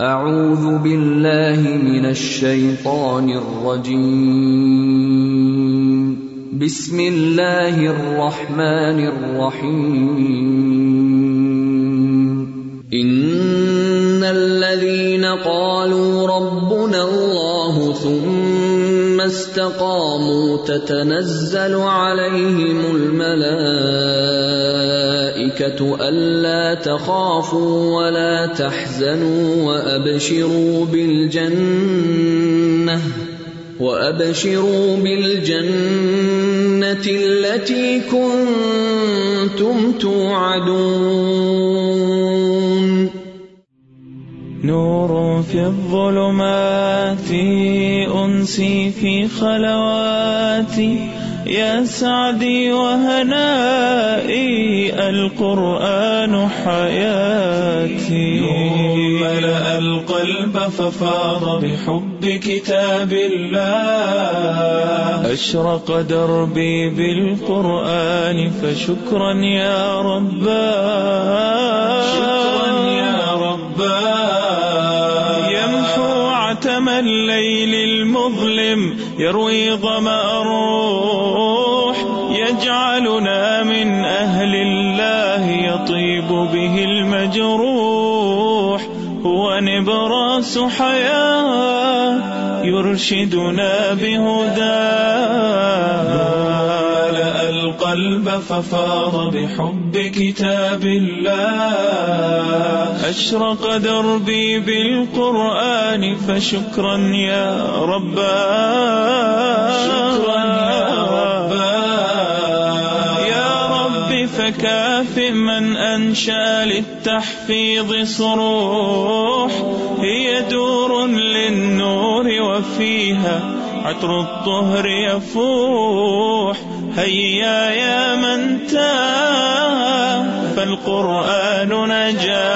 اعوذ باللہ من الشیطان الرجیم بسم اللہ الرحمن الرحیم ان الذين قالوا ربنا الله ثم استقاموا تتنزل عليهم الملائكة ألا تخافوا ولا تحزنوا وأبشروا بالجنة وأبشروا بالجنة التي كنتم توعدون. نور في الظلمات، أنسي في خلواتي. يا سعدي وهنائي القرآن حياتي. ملأ القلب ففاض بحب كتاب الله. أشرق دربي بالقرآن فشكرا يا رباه شكرا يا رباه يروي ظمأ الروح يجعلنا من أهل الله يطيب به المجروح هو نبراس حياة يرشدنا بهداه القلب ففاض بحب كتاب الله. أشرق دربي بالقرآن فشكرا يا رباه شكرا يا رباه يا رب فكافئ من أنشأ للتحفيظ صروح. هي دور للنور وفيها عطر الطهر يفوح. هيا يا من تاه فالقرآن نجاه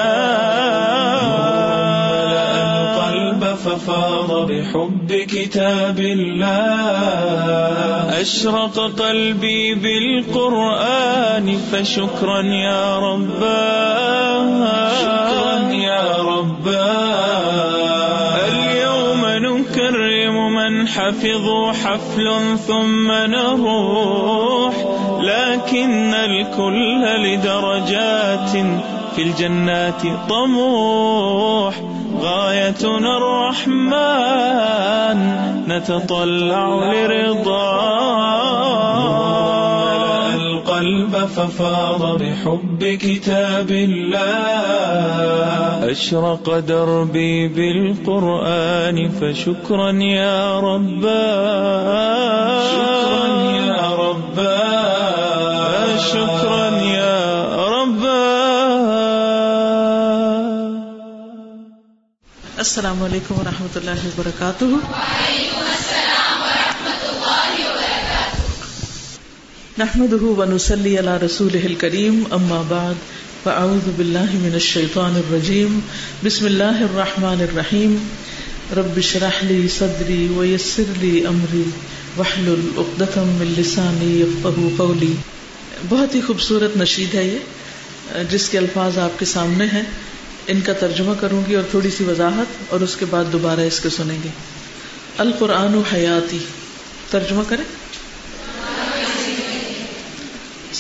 القلب ففاض بحب كتاب الله. أشرق قلبي بالقرآن فشكرا يا رباه شكرا يا رباه حفظوا حفل ثم نروح لكن الكل لدرجات في الجنات طموح. غايتنا الرحمن نتطلع لرضاه القلب ففاض بحب كتاب الله. أشرق دربي بالقرآن فشكرا يا رباه شكرا يا رباه شكرا يا رباه السلام علیکم ورحمۃ اللہ وبرکاتہ نحمده ونصلي على رسوله الكريم اما بعد فاعوذ بالله من الشيطان الرجيم. بسم الله الرحمن الرحيم. رب اشرح لي صدري ويسر لي امري واحلل عقدة من لساني يفقهوا قولي. بہت ہی خوبصورت نشید ہے یہ، جس کے الفاظ آپ کے سامنے ہیں. ان کا ترجمہ کروں گی اور تھوڑی سی وضاحت، اور اس کے بعد دوبارہ اس کے سنیں گے. القرآن و حیاتی، ترجمہ کریں؟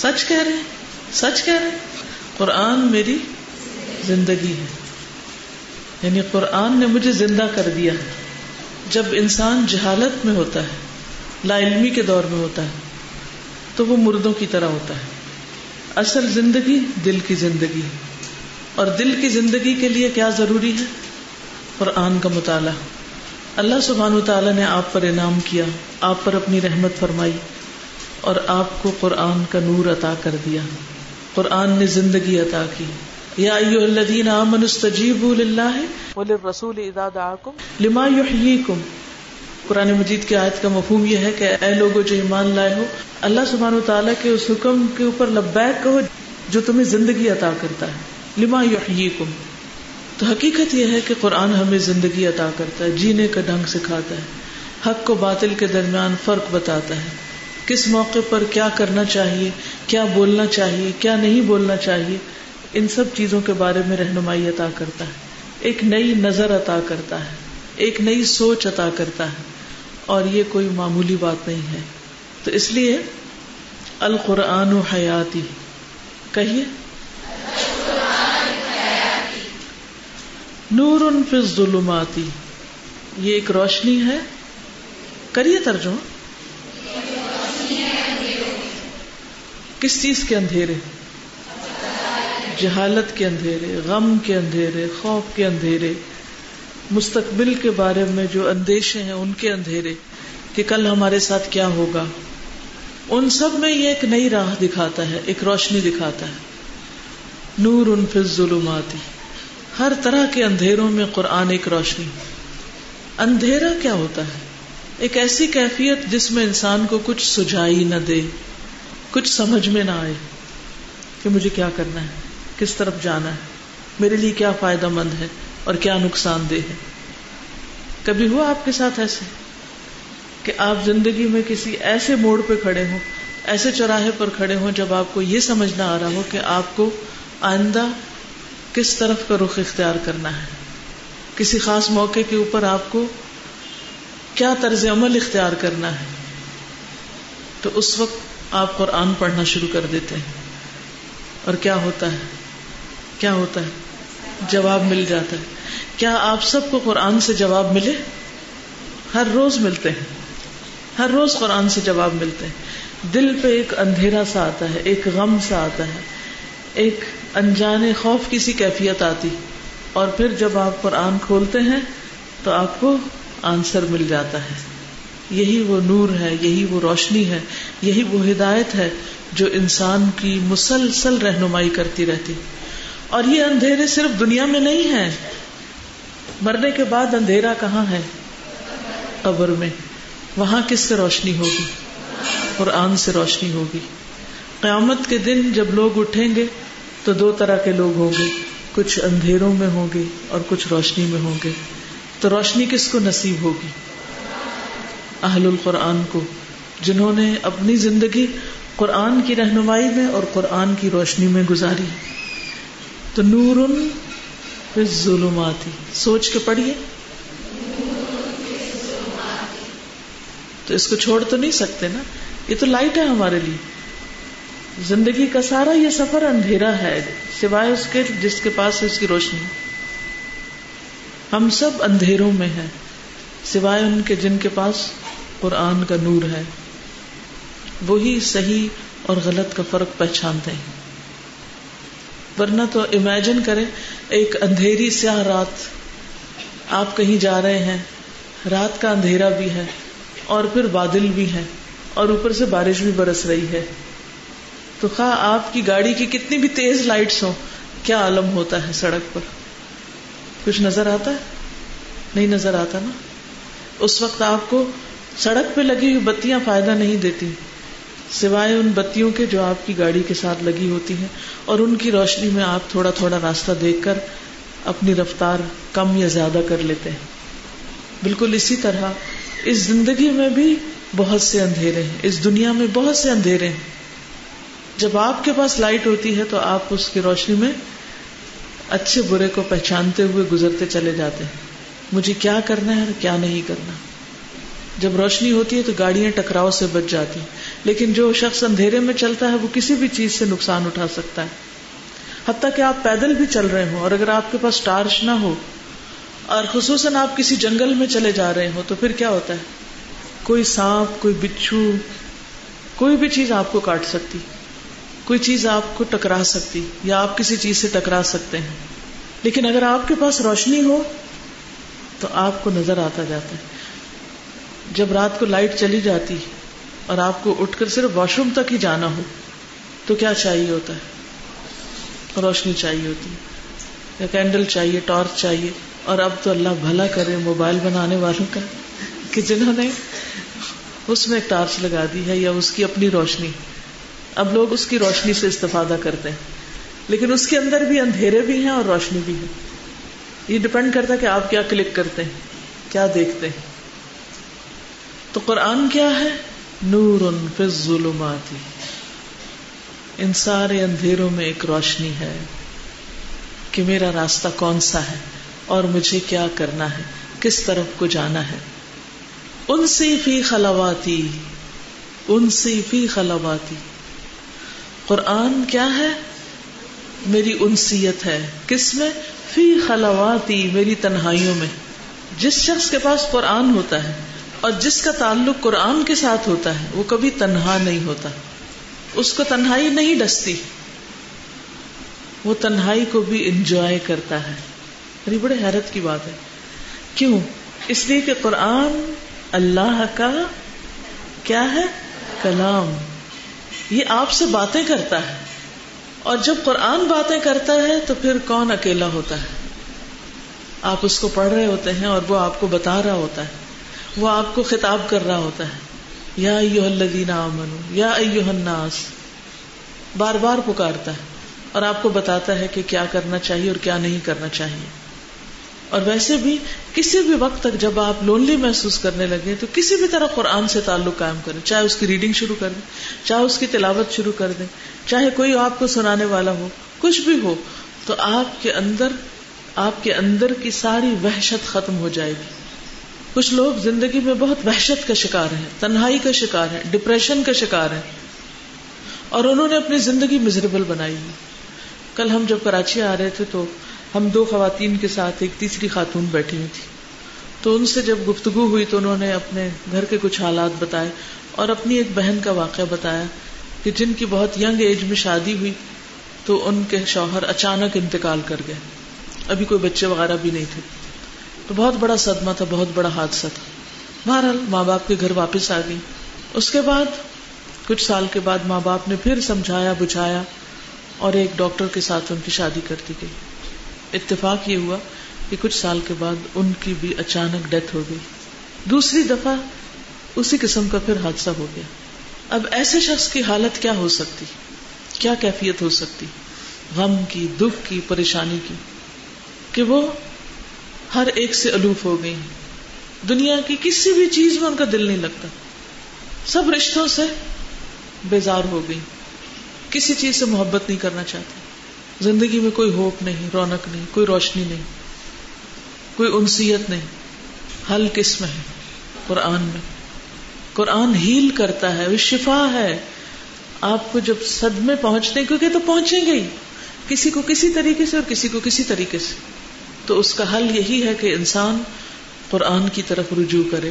سچ کہہ رہے ہیں؟ سچ کہہ رہے ہیں؟ قرآن میری زندگی ہے۔ یعنی قرآن نے مجھے زندہ کر دیا جب انسان جہالت میں ہوتا ہے، لا علمی کے دور میں ہوتا ہے، تو وہ مردوں کی طرح ہوتا ہے۔ اصل زندگی دل کی زندگی اور دل کی زندگی کے لیے کیا ضروری ہے؟ قرآن کا مطالعہ۔ اللہ سبحان و تعالیٰ نے آپ پر انعام کیا، آپ پر اپنی رحمت فرمائی۔ اور آپ کو قرآن کا نور عطا کر دیا۔ قرآن نے زندگی عطا کی۔ یا ایو الذین آمنوا استجیبوا للہ۔ وللرسول اذا دعاکم۔ لما یحییکم۔ قرآن مجید کی آیت کا مفہوم یہ ہے کہ اے لوگو جو ایمان لائے ہو اللہ سبحانہ تعالیٰ کے اس حکم کے اوپر لبیک کہو جو تمہیں زندگی عطا کرتا ہے۔ لما یحییکم۔ تو حقیقت یہ ہے کہ قرآن ہمیں زندگی عطا کرتا ہے جینے کا ڈھنگ سکھاتا ہے۔ حق کو باطل کے درمیان فرق بتاتا ہے۔ کس موقع پر کیا کرنا چاہیے، کیا بولنا چاہیے، کیا نہیں بولنا چاہیے، ان سب چیزوں کے بارے میں رہنمائی عطا کرتا ہے۔ ایک نئی نظر عطا کرتا ہے، ایک نئی سوچ عطا کرتا ہے، اور یہ کوئی معمولی بات نہیں ہے۔ تو اس لیے القرآن و حیاتی، کہیے۔ نور ان ظلماتی یہ ایک روشنی ہے۔ کریے ترجمہ۔ کس چیز کے اندھیرے؟ جہالت کے اندھیرے، غم کے اندھیرے، خوف کے اندھیرے۔ مستقبل کے بارے میں جو اندیشے ہیں ان کے اندھیرے کہ کل ہمارے ساتھ کیا ہوگا۔ ان سب میں یہ ایک نئی راہ دکھاتا ہے، ایک روشنی دکھاتا ہے۔ نور ان فی ظلماتی ہر طرح کے اندھیروں میں قرآن ایک روشنی۔ اندھیرا کیا ہوتا ہے؟ ایک ایسی کیفیت جس میں انسان کو کچھ سجائی نہ دے۔ کچھ سمجھ میں نہ آئے کہ مجھے کیا کرنا ہے، کس طرف جانا ہے، میرے لیے کیا فائدہ مند ہے اور کیا نقصان دہ ہے۔ کبھی ہوا آپ کے ساتھ ایسے کہ آپ زندگی میں کسی ایسے موڑ پہ کھڑے ہوں، ایسے چوراہے پر کھڑے ہوں جب آپ کو یہ سمجھنا آ رہا ہو کہ آپ کو آئندہ کس طرف کا رخ اختیار کرنا ہے؟ کسی خاص موقع کے اوپر آپ کو کیا طرز عمل اختیار کرنا ہے؟ تو اس وقت آپ قرآن پڑھنا شروع کر دیتے ہیں۔ اور کیا ہوتا ہے؟ کیا ہوتا ہے؟ جواب مل جاتا ہے۔ کیا آپ سب کو قرآن سے جواب ملے؟ ہر روز ملتے ہیں۔ ہر روز قرآن سے جواب ملتے ہیں۔ دل پہ ایک اندھیرا سا آتا ہے، ایک غم سا آتا ہے۔ ایک انجان خوف کی سی کیفیت آتی۔ اور پھر جب آپ قرآن کھولتے ہیں تو آپ کو آنسر مل جاتا ہے۔ یہی وہ نور ہے، یہی وہ روشنی ہے، یہی وہ ہدایت ہے جو انسان کی مسلسل رہنمائی کرتی رہتی۔ اور یہ اندھیرے صرف دنیا میں نہیں ہے مرنے کے بعد اندھیرا کہاں ہے؟ قبر میں۔ وہاں کس سے روشنی ہوگی؟ قرآن سے روشنی ہوگی۔ قیامت کے دن جب لوگ اٹھیں گے تو دو طرح کے لوگ ہوں گے۔ کچھ اندھیروں میں ہوں گے اور کچھ روشنی میں ہوں گے۔ تو روشنی کس کو نصیب ہوگی؟ اہل القرآن کو، جنہوں نے اپنی زندگی قرآن کی رہنمائی میں اور قرآن کی روشنی میں گزاری۔ تو نور ظلماتی سوچ کے پڑھیے۔ تو اس کو چھوڑ تو نہیں سکتے نا؟ یہ تو لائٹ ہے ہمارے لیے۔ زندگی کا سارا یہ سفر اندھیرا ہے، سوائے اس کے جس کے پاس ہے اس کی روشنی۔ ہم سب اندھیروں میں ہیں، سوائے ان کے جن کے پاس۔ قرآن کا نور ہے، وہی صحیح اور غلط کا فرق پہچانتے ہیں۔ ورنہ تو امیجن کریں، ایک اندھیری سیاہ رات، آپ کہیں جا رہے ہیں، رات کا اندھیرا بھی ہے اور پھر بادل بھی ہے اور اوپر سے بارش بھی برس رہی ہے۔ تو خواہ آپ کی گاڑی کی کتنی بھی تیز لائٹس ہوں، کیا عالم ہوتا ہے سڑک پر؟ کچھ نظر آتا ہے؟ نہیں نظر آتا نا؟ اس وقت آپ کو سڑک پہ لگی ہوئی بتیاں فائدہ نہیں دیتی۔ سوائے ان بتیوں کے جو آپ کی گاڑی کے ساتھ لگی ہوتی ہیں اور ان کی روشنی میں آپ تھوڑا تھوڑا راستہ دیکھ کر اپنی رفتار کم یا زیادہ کر لیتے ہیں۔ بالکل اسی طرح اس زندگی میں بھی بہت سے اندھیرے ہیں۔ اس دنیا میں بہت سے اندھیرے ہیں۔ جب آپ کے پاس لائٹ ہوتی ہے تو آپ اس کی روشنی میں اچھے برے کو پہچانتے ہوئے گزرتے چلے جاتے ہیں۔ مجھے کیا کرنا ہے اور کیا نہیں کرنا؟ جب روشنی ہوتی ہے تو گاڑیاں ٹکراؤ سے بچ جاتی ہیں۔ لیکن جو شخص اندھیرے میں چلتا ہے وہ کسی بھی چیز سے نقصان اٹھا سکتا ہے۔ حتیٰ کہ آپ پیدل بھی چل رہے ہوں اور اگر آپ کے پاس ٹارچ نہ ہو اور خصوصاً آپ کسی جنگل میں چلے جا رہے ہو تو پھر کیا ہوتا ہے؟ کوئی سانپ، کوئی بچھو، کوئی بھی چیز آپ کو کاٹ سکتی، کوئی چیز آپ کو ٹکرا سکتی یا آپ کسی چیز سے ٹکرا سکتے ہیں۔ لیکن اگر آپ کے پاس روشنی ہو تو آپ کو نظر آتا جاتا ہے۔ جب رات کو لائٹ چلی جاتی اور آپ کو اٹھ کر صرف واش روم تک ہی جانا ہو، تو کیا چاہیے ہوتا ہے؟ روشنی چاہیے ہوتی ہے یا کینڈل چاہیے، ٹارچ چاہیے؟ اور اب تو اللہ بھلا کرے موبائل بنانے والوں کا، کہ جنہوں نے اس میں ایک ٹارچ لگا دی ہے یا اس کی اپنی روشنی۔ اب لوگ اس کی روشنی سے استفادہ کرتے ہیں، لیکن اس کے اندر بھی اندھیرے بھی ہیں اور روشنی بھی ہے یہ ڈپینڈ کرتا ہے کہ آپ کیا کلک کرتے ہیں، کیا دیکھتے ہیں۔ تو قرآن کیا ہے؟ نور فی الظلمات۔ ان سارے اندھیروں میں ایک روشنی ہے کہ میرا راستہ کون سا ہے اور مجھے کیا کرنا ہے، کس طرف کو جانا ہے۔ ان سی فی خلواتی، ان سی فی خلواتی۔ قرآن کیا ہے؟ میری انسیت ہے۔ کس میں؟ فی خلواتی، میری تنہائیوں میں۔ جس شخص کے پاس قرآن ہوتا ہے اور جس کا تعلق قرآن کے ساتھ ہوتا ہے، وہ کبھی تنہا نہیں ہوتا۔ اس کو تنہائی نہیں ڈستی۔ وہ تنہائی کو بھی انجوائے کرتا ہے۔ یعنی بڑے حیرت کی بات ہے۔ کیوں؟ اس لیے کہ قرآن اللہ کا کیا ہے؟ کلام۔ یہ آپ سے باتیں کرتا ہے۔ اور جب قرآن باتیں کرتا ہے، تو پھر کون اکیلا ہوتا ہے؟ آپ اس کو پڑھ رہے ہوتے ہیں اور وہ آپ کو بتا رہا ہوتا ہے۔ وہ آپ کو خطاب کر رہا ہوتا ہے۔ یا ایوہ الذین آمنو یا ایوہ الناس۔ بار بار پکارتا ہے اور آپ کو بتاتا ہے کہ کیا کرنا چاہیے اور کیا نہیں کرنا چاہیے۔ اور ویسے بھی کسی بھی وقت تک جب آپ لونلی محسوس کرنے لگے تو کسی بھی طرح قرآن سے تعلق قائم کریں۔ چاہے اس کی ریڈنگ شروع کر دیں، چاہے اس کی تلاوت شروع کر دیں، چاہے کوئی آپ کو سنانے والا ہو، کچھ بھی ہو، تو آپ کے اندر، آپ کے اندر کی ساری وحشت ختم ہو جائے گی۔ کچھ لوگ زندگی میں بہت وحشت کا شکار ہیں، تنہائی کا شکار ہے ڈپریشن کا شکار ہے اور انہوں نے اپنی زندگی مزریبل بنائی۔ کل ہم جب کراچی آ رہے تھے تو ہم دو خواتین کے ساتھ ایک تیسری خاتون بیٹھی ہوئی تھی۔ تو ان سے جب گفتگو ہوئی تو انہوں نے اپنے گھر کے کچھ حالات بتائے اور اپنی ایک بہن کا واقعہ بتایا کہ جن کی بہت ینگ ایج میں شادی ہوئی تو ان کے شوہر اچانک انتقال کر گئے۔ ابھی کوئی بچے وغیرہ بھی نہیں تھے۔ تو بہت بڑا صدمہ تھا، بہت بڑا حادثہ تھا۔ بہرحال ماں باپ کے گھر واپس آ گئی اس کے بعد کچھ سال کے بعد ماں باپ نے پھر سمجھایا، بجھایا اور ایک ڈاکٹر کے ساتھ ان کی شادی کر دی گئی۔ اتفاق یہ ہوا کہ کچھ سال کے بعد ان کی بھی اچانک ڈیتھ ہو گئی۔ دوسری دفعہ اسی قسم کا پھر حادثہ ہو گیا۔ اب ایسے شخص کی حالت کیا ہو سکتی؟ کیا کیفیت ہو سکتی؟ غم کی، دکھ کی، پریشانی کی کہ وہ ہر ایک سے الوف ہو گئی دنیا کی کسی بھی چیز میں ان کا دل نہیں لگتا۔ سب رشتوں سے بیزار ہو گئی۔ کسی چیز سے محبت نہیں کرنا چاہتی زندگی میں کوئی ہوپ نہیں، رونق نہیں، کوئی روشنی نہیں، کوئی انسیت نہیں۔ حل کس میں ہے قرآن میں۔ قرآن ہیل کرتا ہے، وہ شفا ہے۔ آپ کو جب صدمے پہنچتے ہیں، کیونکہ تو پہنچیں گے ہی۔ کسی کو کسی طریقے سے اور کسی کو کسی طریقے سے۔ تو اس کا حل یہی ہے کہ انسان قرآن کی طرف رجوع کرے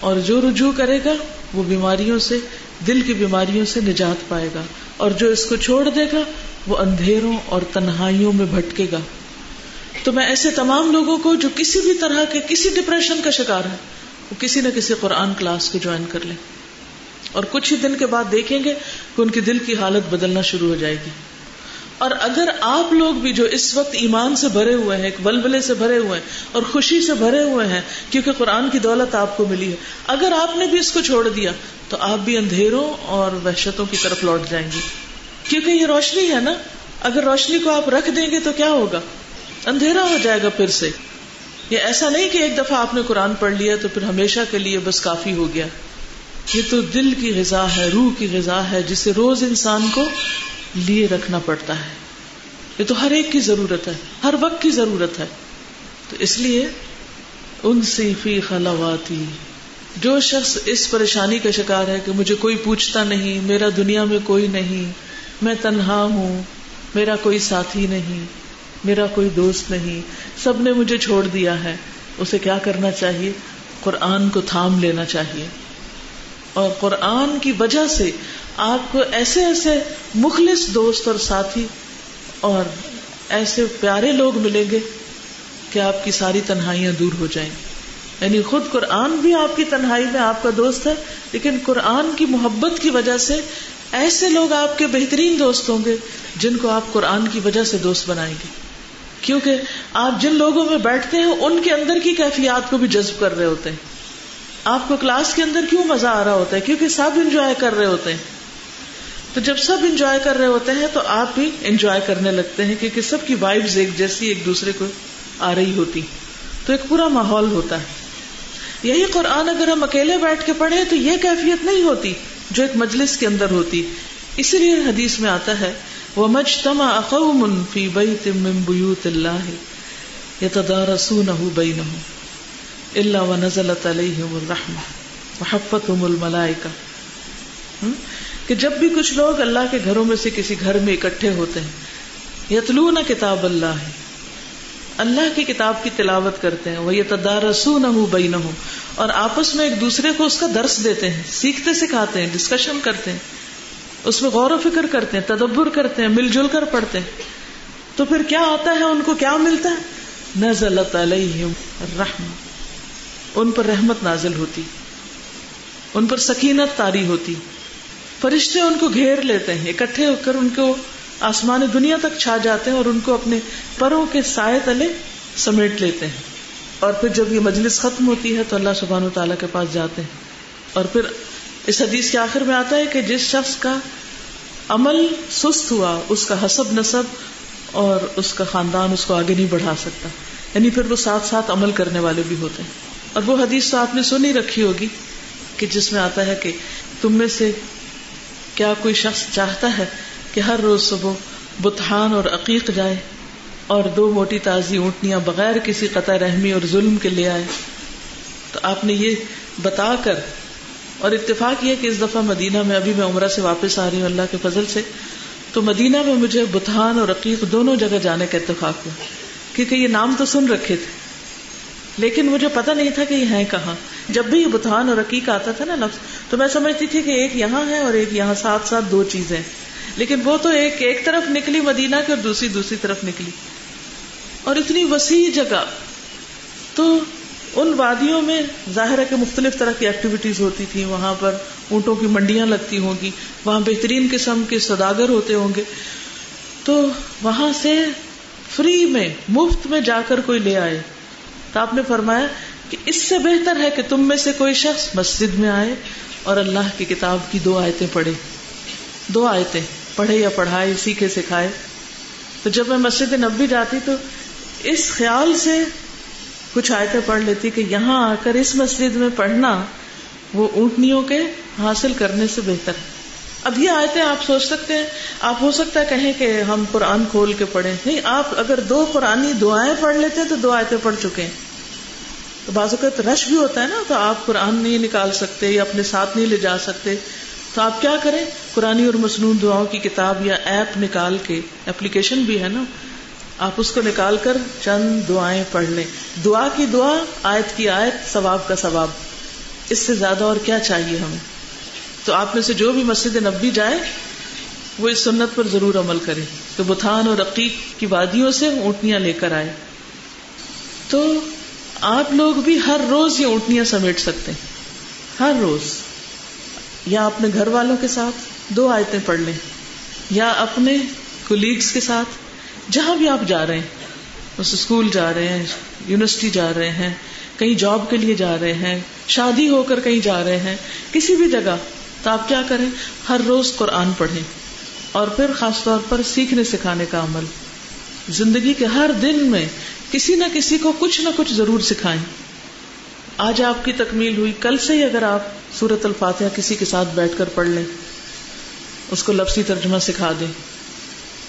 اور جو رجوع کرے گا وہ بیماریوں سے، دل کی بیماریوں سے نجات پائے گا اور جو اس کو چھوڑ دے گا وہ اندھیروں اور تنہائیوں میں بھٹکے گا۔ تو میں ایسے تمام لوگوں کو جو کسی بھی طرح کے کسی ڈپریشن کا شکار ہے وہ کسی نہ کسی قرآن کلاس کو جوائن کر لیں۔ اور کچھ ہی دن کے بعد دیکھیں گے کہ ان کی دل کی حالت بدلنا شروع ہو جائے گی۔ اور اگر آپ لوگ بھی جو اس وقت ایمان سے بھرے ہوئے ہیں، ایک ولولے سے بھرے ہوئے ہیں اور خوشی سے بھرے ہوئے ہیں کیونکہ قرآن کی دولت آپ کو ملی ہے۔ اگر آپ نے بھی اس کو چھوڑ دیا تو آپ بھی اندھیروں اور وحشتوں کی طرف لوٹ جائیں گے کیونکہ یہ روشنی ہے نا۔ اگر روشنی کو آپ رکھ دیں گے تو کیا ہوگا؟ اندھیرا ہو جائے گا پھر سے۔ یہ ایسا نہیں کہ ایک دفعہ آپ نے قرآن پڑھ لیا تو پھر ہمیشہ کے لیے بس کافی ہو گیا۔ یہ تو دل کی غذا ہے، روح کی غذا ہے، جسے روز انسان کو لیے رکھنا پڑتا ہے۔ یہ تو ہر ایک کی ضرورت ہے، ہر وقت کی ضرورت ہے۔ تو اس لیے ان سی فی خلواتی، جو شخص اس پریشانی کا شکار ہے کہ مجھے کوئی پوچھتا نہیں، میرا دنیا میں کوئی نہیں، میں تنہا ہوں، میرا کوئی ساتھی نہیں، میرا کوئی دوست نہیں، سب نے مجھے چھوڑ دیا ہے، اسے کیا کرنا چاہیے؟ قرآن کو تھام لینا چاہیے۔ اور قرآن کی وجہ سے آپ کو ایسے ایسے مخلص دوست اور ساتھی اور ایسے پیارے لوگ ملیں گے کہ آپ کی ساری تنہائیاں دور ہو جائیں۔ یعنی خود قرآن بھی آپ کی تنہائی میں آپ کا دوست ہے، لیکن قرآن کی محبت کی وجہ سے ایسے لوگ آپ کے بہترین دوست ہوں گے جن کو آپ قرآن کی وجہ سے دوست بنائیں گے۔ کیونکہ آپ جن لوگوں میں بیٹھتے ہیں، ان کے اندر کی کیفیات کو بھی جذب کر رہے ہوتے ہیں۔ آپ کو کلاس کے اندر کیوں مزہ آ رہا ہوتا ہے؟ کیونکہ سب انجوائے کر رہے ہوتے ہیں۔ تو جب سب انجوائے کر رہے ہوتے ہیں تو آپ بھی انجوائے کرنے لگتے ہیں کیونکہ سب کی وائبز ایک جیسی ایک دوسرے کو آ رہی ہوتی تو ایک پورا ماحول ہوتا ہے۔ یہی قرآن اگر ہم اکیلے بیٹھ کے پڑھے تو یہ کیفیت نہیں ہوتی جو ایک مجلس کے اندر ہوتی۔ اسی لیے حدیث میں آتا ہے وہ مجتما اقوم فی بیت من بیوت اللہ يتدارسونه بينهم الا ونزلت عليهم الرحمه وحفتهم کہ جب بھی کچھ لوگ اللہ کے گھروں میں سے کسی گھر میں اکٹھے ہوتے ہیں، یتلون کتاب اللہ ہے۔ اللہ کی کتاب کی تلاوت کرتے ہیں وہ یہ تدارسو نہ ہو بئی نہ ہو اور آپس میں ایک دوسرے کو اس کا درس دیتے ہیں، سیکھتے سکھاتے ہیں ڈسکشن کرتے ہیں۔ اس میں غور و فکر کرتے ہیں، تدبر کرتے ہیں، مل جل کر پڑھتے ہیں۔ تو پھر کیا آتا ہے؟ ان کو کیا ملتا ہے؟ نزلت علیہم الرحمہ ان پر رحمت نازل ہوتی، ان پر سکینت تاری ہوتی۔ فرشتے ان کو گھیر لیتے ہیں، اکٹھے ہو کر ان کو آسمان دنیا تک چھا جاتے ہیں اور ان کو اپنے پروں کے سائے تلے سمیٹ لیتے ہیں۔ اور پھر جب یہ مجلس ختم ہوتی ہے تو اللہ سبحان و تعالیٰ کے پاس جاتے ہیں۔ اور پھر اس حدیث کے آخر میں آتا ہے کہ جس شخص کا عمل سست ہوا، اس کا حسب نصب اور اس کا خاندان اس کو آگے نہیں بڑھا سکتا۔ یعنی پھر وہ ساتھ ساتھ عمل کرنے والے بھی ہوتے ہیں۔ اور وہ حدیث تو آپ نے سنی رکھی ہوگی کہ جس میں آتا ہے کہ تم میں سے کیا کوئی شخص چاہتا ہے کہ ہر روز صبح بتحان اور عقیق جائے اور دو موٹی تازی اونٹنیاں بغیر کسی قطع رحمی اور ظلم کے لے آئے؟ تو آپ نے یہ بتا کر اور اتفاق یہ کہ اس دفعہ مدینہ میں ابھی میں عمرہ سے واپس آ رہی ہوں اللہ کے فضل سے، تو مدینہ میں مجھے بتحان اور عقیق دونوں جگہ جانے کا اتفاق ہوا، کیونکہ یہ نام تو سن رکھے تھے، لیکن مجھے پتا نہیں تھا کہ یہ ہے کہاں۔ جب بھی یہ بتحان اور عقیق آتا تھا نا لفظ، تو میں سمجھتی تھی کہ ایک یہاں ہے اور ایک یہاں ساتھ ساتھ دو چیزیں لیکن وہ تو ایک ایک طرف نکلی مدینہ کی اور دوسری دوسری طرف نکلی۔ اور اتنی وسیع جگہ۔ تو ان وادیوں میں ظاہر ہے کہ مختلف طرح کی ایکٹیویٹیز ہوتی تھی وہاں پر اونٹوں کی منڈیاں لگتی ہوں گی۔ وہاں بہترین قسم کے سوداگر ہوتے ہوں گے۔ تو وہاں سے فری میں، مفت میں جا کر کوئی لے آئے۔ تو آپ نے فرمایا کہ اس سے بہتر ہے کہ تم میں سے کوئی شخص مسجد میں آئے اور اللہ کی کتاب کی دو آیتیں پڑھے۔ دو آیتیں، پڑھے یا پڑھائے سیکھے سکھائے۔ تو جب میں مسجد نبی جاتی تو اس خیال سے کچھ آیتیں پڑھ لیتی کہ یہاں آ کر اس مسجد میں پڑھنا وہ اونٹنیوں کے حاصل کرنے سے بہتر ہے۔ اب یہ آیتیں آپ سوچ سکتے ہیں۔ آپ ہو سکتا ہے کہیں کہ ہم قرآن کھول کے پڑھیں۔ نہیں، آپ اگر دو قرآنی دعائیں پڑھ لیتے ہیں تو دو آیتیں پڑھ چکے ہیں۔ تو بعض اوقات رش بھی ہوتا ہے نا تو آپ قرآن نہیں نکال سکتے یا اپنے ساتھ نہیں لے جا سکتے۔ تو آپ کیا کریں؟ قرآن اور مصنون دعاؤں کی کتاب یا ایپ نکال کے، اپلیکیشن بھی ہے نا، آپ اس کو نکال کر چند دعائیں پڑھ لیں۔ دعا کی دعا، آیت کی آیت، ثواب کا ثواب۔ اس سے زیادہ اور کیا چاہیے ہمیں؟ تو آپ میں سے جو بھی مسجد نبی جائے، وہ اس سنت پر ضرور عمل کرے تو بتان اور عقیق کی وادیوں سے اونٹنیاں لے کر آئے۔ تو آپ لوگ بھی ہر روز یہ اونٹنیاں سمیٹ سکتے ہیں۔ ہر روز۔ یا اپنے گھر والوں کے ساتھ دو آیتیں پڑھ لیں۔ یا اپنے کولیگس کے ساتھ جہاں بھی آپ جا رہے ہیں۔ اس اسکول جا رہے ہیں، یونیورسٹی جا رہے ہیں، کہیں جاب کے لیے جا رہے ہیں، شادی ہو کر کہیں جا رہے ہیں، کسی بھی جگہ۔ تو آپ کیا کریں؟ ہر روز قرآن پڑھیں۔ اور پھر خاص طور پر سیکھنے سکھانے کا عمل۔ زندگی کے ہر دن میں کسی نہ کسی کو کچھ نہ کچھ ضرور سکھائیں۔ آج آپ کی تکمیل ہوئی۔ کل سے ہی اگر آپ سورت الفاتحہ کسی کے ساتھ بیٹھ کر پڑھ لیں، اس کو لفظی ترجمہ سکھا دیں۔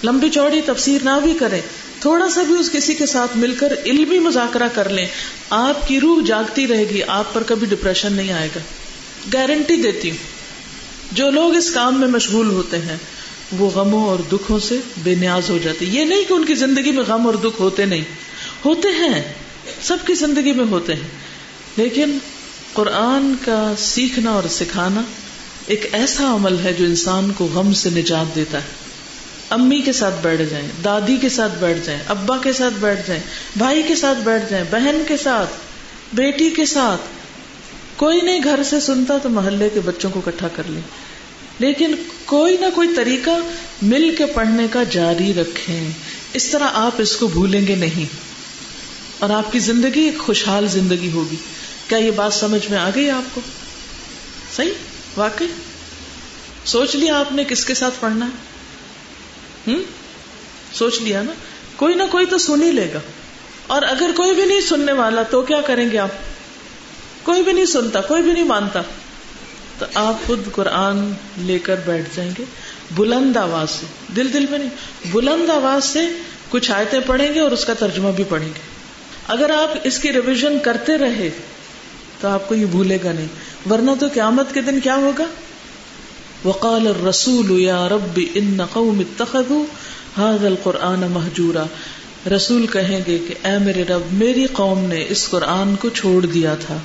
لمبی چوڑی تفسیر نہ بھی کریں، تھوڑا سا بھی اس کسی کے ساتھ مل کر علمی مذاکرہ کر لیں۔ آپ کی روح جاگتی رہے گی، آپ پر کبھی ڈپریشن نہیں آئے گا۔ گارنٹی دیتی ہوں، جو لوگ اس کام میں مشغول ہوتے ہیں، وہ غموں اور دکھوں سے بے نیاز ہو جاتے یہ نہیں کہ ان کی زندگی میں غم اور دکھ ہوتے نہیں۔ ہوتے ہیں، سب کی زندگی میں ہوتے ہیں۔ لیکن قرآن کا سیکھنا اور سکھانا ایک ایسا عمل ہے جو انسان کو غم سے نجات دیتا ہے۔ امی کے ساتھ بیٹھ جائیں، دادی کے ساتھ بیٹھ جائیں، ابا کے ساتھ بیٹھ جائیں، بھائی کے ساتھ بیٹھ جائیں، بہن کے ساتھ، بیٹی کے ساتھ۔ کوئی نہیں گھر سے سنتا تو محلے کے بچوں کو اکٹھا کر لیں لیکن کوئی نہ کوئی طریقہ مل کے پڑھنے کا جاری رکھیں۔ اس طرح آپ اس کو بھولیں گے نہیں۔ اور آپ کی زندگی ایک خوشحال زندگی ہوگی۔ کیا یہ بات سمجھ میں آ گئی آپ کو؟ صحیح؟ واقعی؟ سوچ لیا آپ نے کس کے ساتھ پڑھنا ہے؟ ہم؟ سوچ لیا نا؟ کوئی نہ کوئی تو سن ہی لے گا۔ اور اگر کوئی بھی نہیں سننے والا تو کیا کریں گے آپ؟ کوئی بھی نہیں سنتا، کوئی بھی نہیں مانتا۔ تو آپ خود قرآن لے کر بیٹھ جائیں گے۔ بلند آواز سے، دل دل میں نہیں، بلند آواز سے کچھ آیتیں پڑھیں گے اور اس کا ترجمہ بھی پڑھیں گے۔ اگر آپ اس کی ریویژن کرتے رہے، تو آپ کو یہ بھولے گا نہیں۔ ورنہ تو قیامت کے دن کیا ہوگا؟ وقال الرسول یا رب ان قوم اتخذوا هذا القرآن مہجورا رسول کہیں گے کہ اے میرے رب، میری قوم نے اس قرآن کو چھوڑ دیا تھا۔